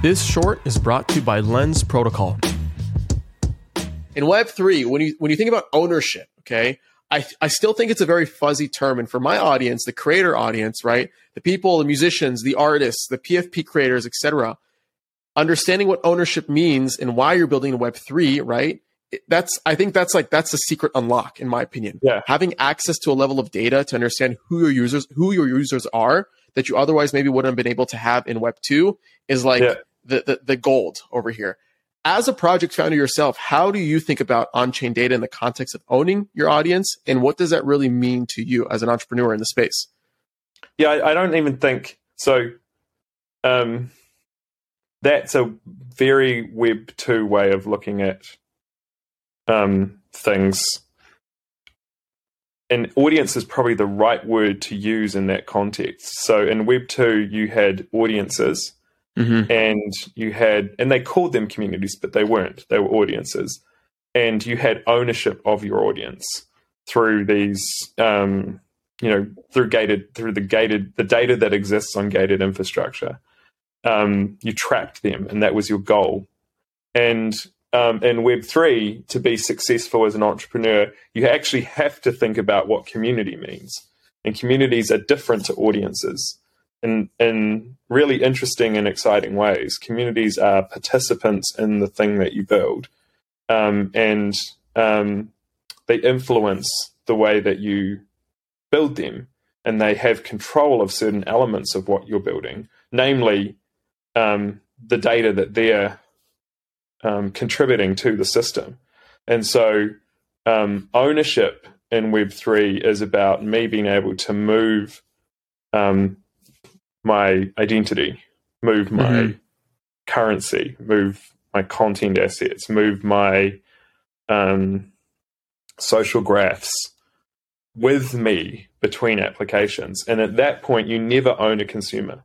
This short is brought to you by Lens Protocol. In Web3, when you when you think about ownership, okay, I, I still think it's a very fuzzy term. And for my audience, the creator audience, right? The people, the musicians, the artists, the PFP creators, etc. Understanding what ownership means and why you're building Web3, right? That's I think that's like that's the secret unlock, in my opinion. Yeah. Having access to a level of data to understand who your users who your users are that you otherwise maybe wouldn't have been able to have in Web two is like Yeah. The, the the gold over here as a project founder yourself, how do you think about on chain data in the context of owning your audience? And what does that really mean to you as an entrepreneur in the space? Yeah, I, I don't even think so. Um, that's a very Web two way of looking at um, things. And audience is probably the right word to use in that context. So in Web two, you had audiences, Mm-hmm. and you had and they called them communities but they weren't. They were audiences. And you had ownership of your audience through these um, you know through gated through the gated the data that exists on gated infrastructure. Um, you tracked them and that was your goal. And um, in web 3 to be successful as an entrepreneur you actually have to think about what community means. And communities are different to audiences in in really interesting and exciting ways. Communities are participants in the thing that you build, um, and um, they influence the way that you build them, and they have control of certain elements of what you're building, namely um, the data that they're um, contributing to the system. And so, um, ownership in Web three is about me being able to move um, my identity, move my Mhm. currency, move my content assets, move my um, social graphs with me between applications. And at that point, you never own a consumer.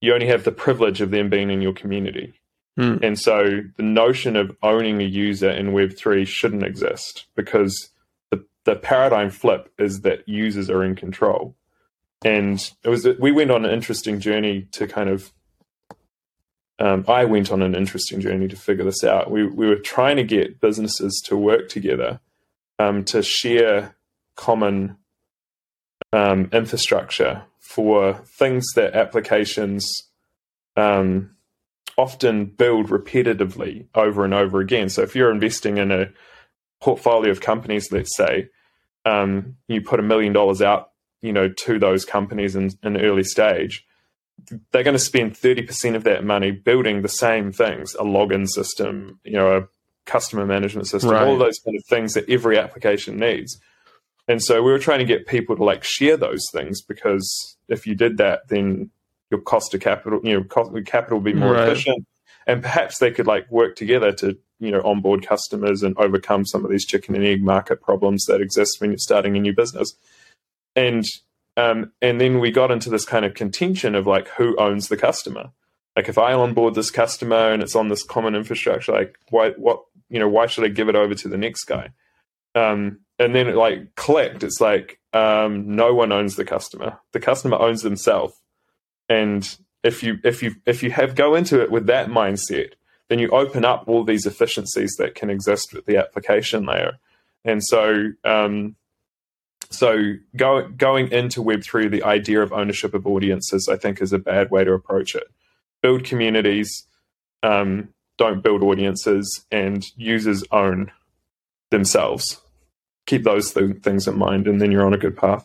You only have the privilege of them being in your community. Hmm. And so the notion of owning a user in Web3 shouldn't exist because the, the paradigm flip is that users are in control and it was we went on an interesting journey to kind of um, I went on an interesting journey to figure this out. We we were trying to get businesses to work together um, to share common um, infrastructure for things that applications um, often build repetitively over and over again. So if you're investing in a portfolio of companies, let's say, um, you put a million dollars out you know to those companies in an early stage they're going to spend 30% of that money building the same things a login system you know a customer management system Right. all those kind of things that every application needs and so we were trying to get people to like share those things because if you did that then your cost of capital you know cost capital would be more Right. efficient and perhaps they could like work together to you know onboard customers and overcome some of these chicken and egg market problems that exist when you're starting a new business and um, and then we got into this kind of contention of like who owns the customer? Like if i onboard this customer and it's on this common infrastructure like why what you know why should i give it over to the next guy? Um, and then it like clicked. It's like um, no one owns the customer. The customer owns themselves. And if you if you if you have go into it with that mindset then you open up all these efficiencies that can exist with the application layer. And so um, so go, going into Web3, the idea of ownership of audiences, I think, is a bad way to approach it. Build communities, um, don't build audiences, and users own themselves. Keep those th- things in mind, and then you're on a good path.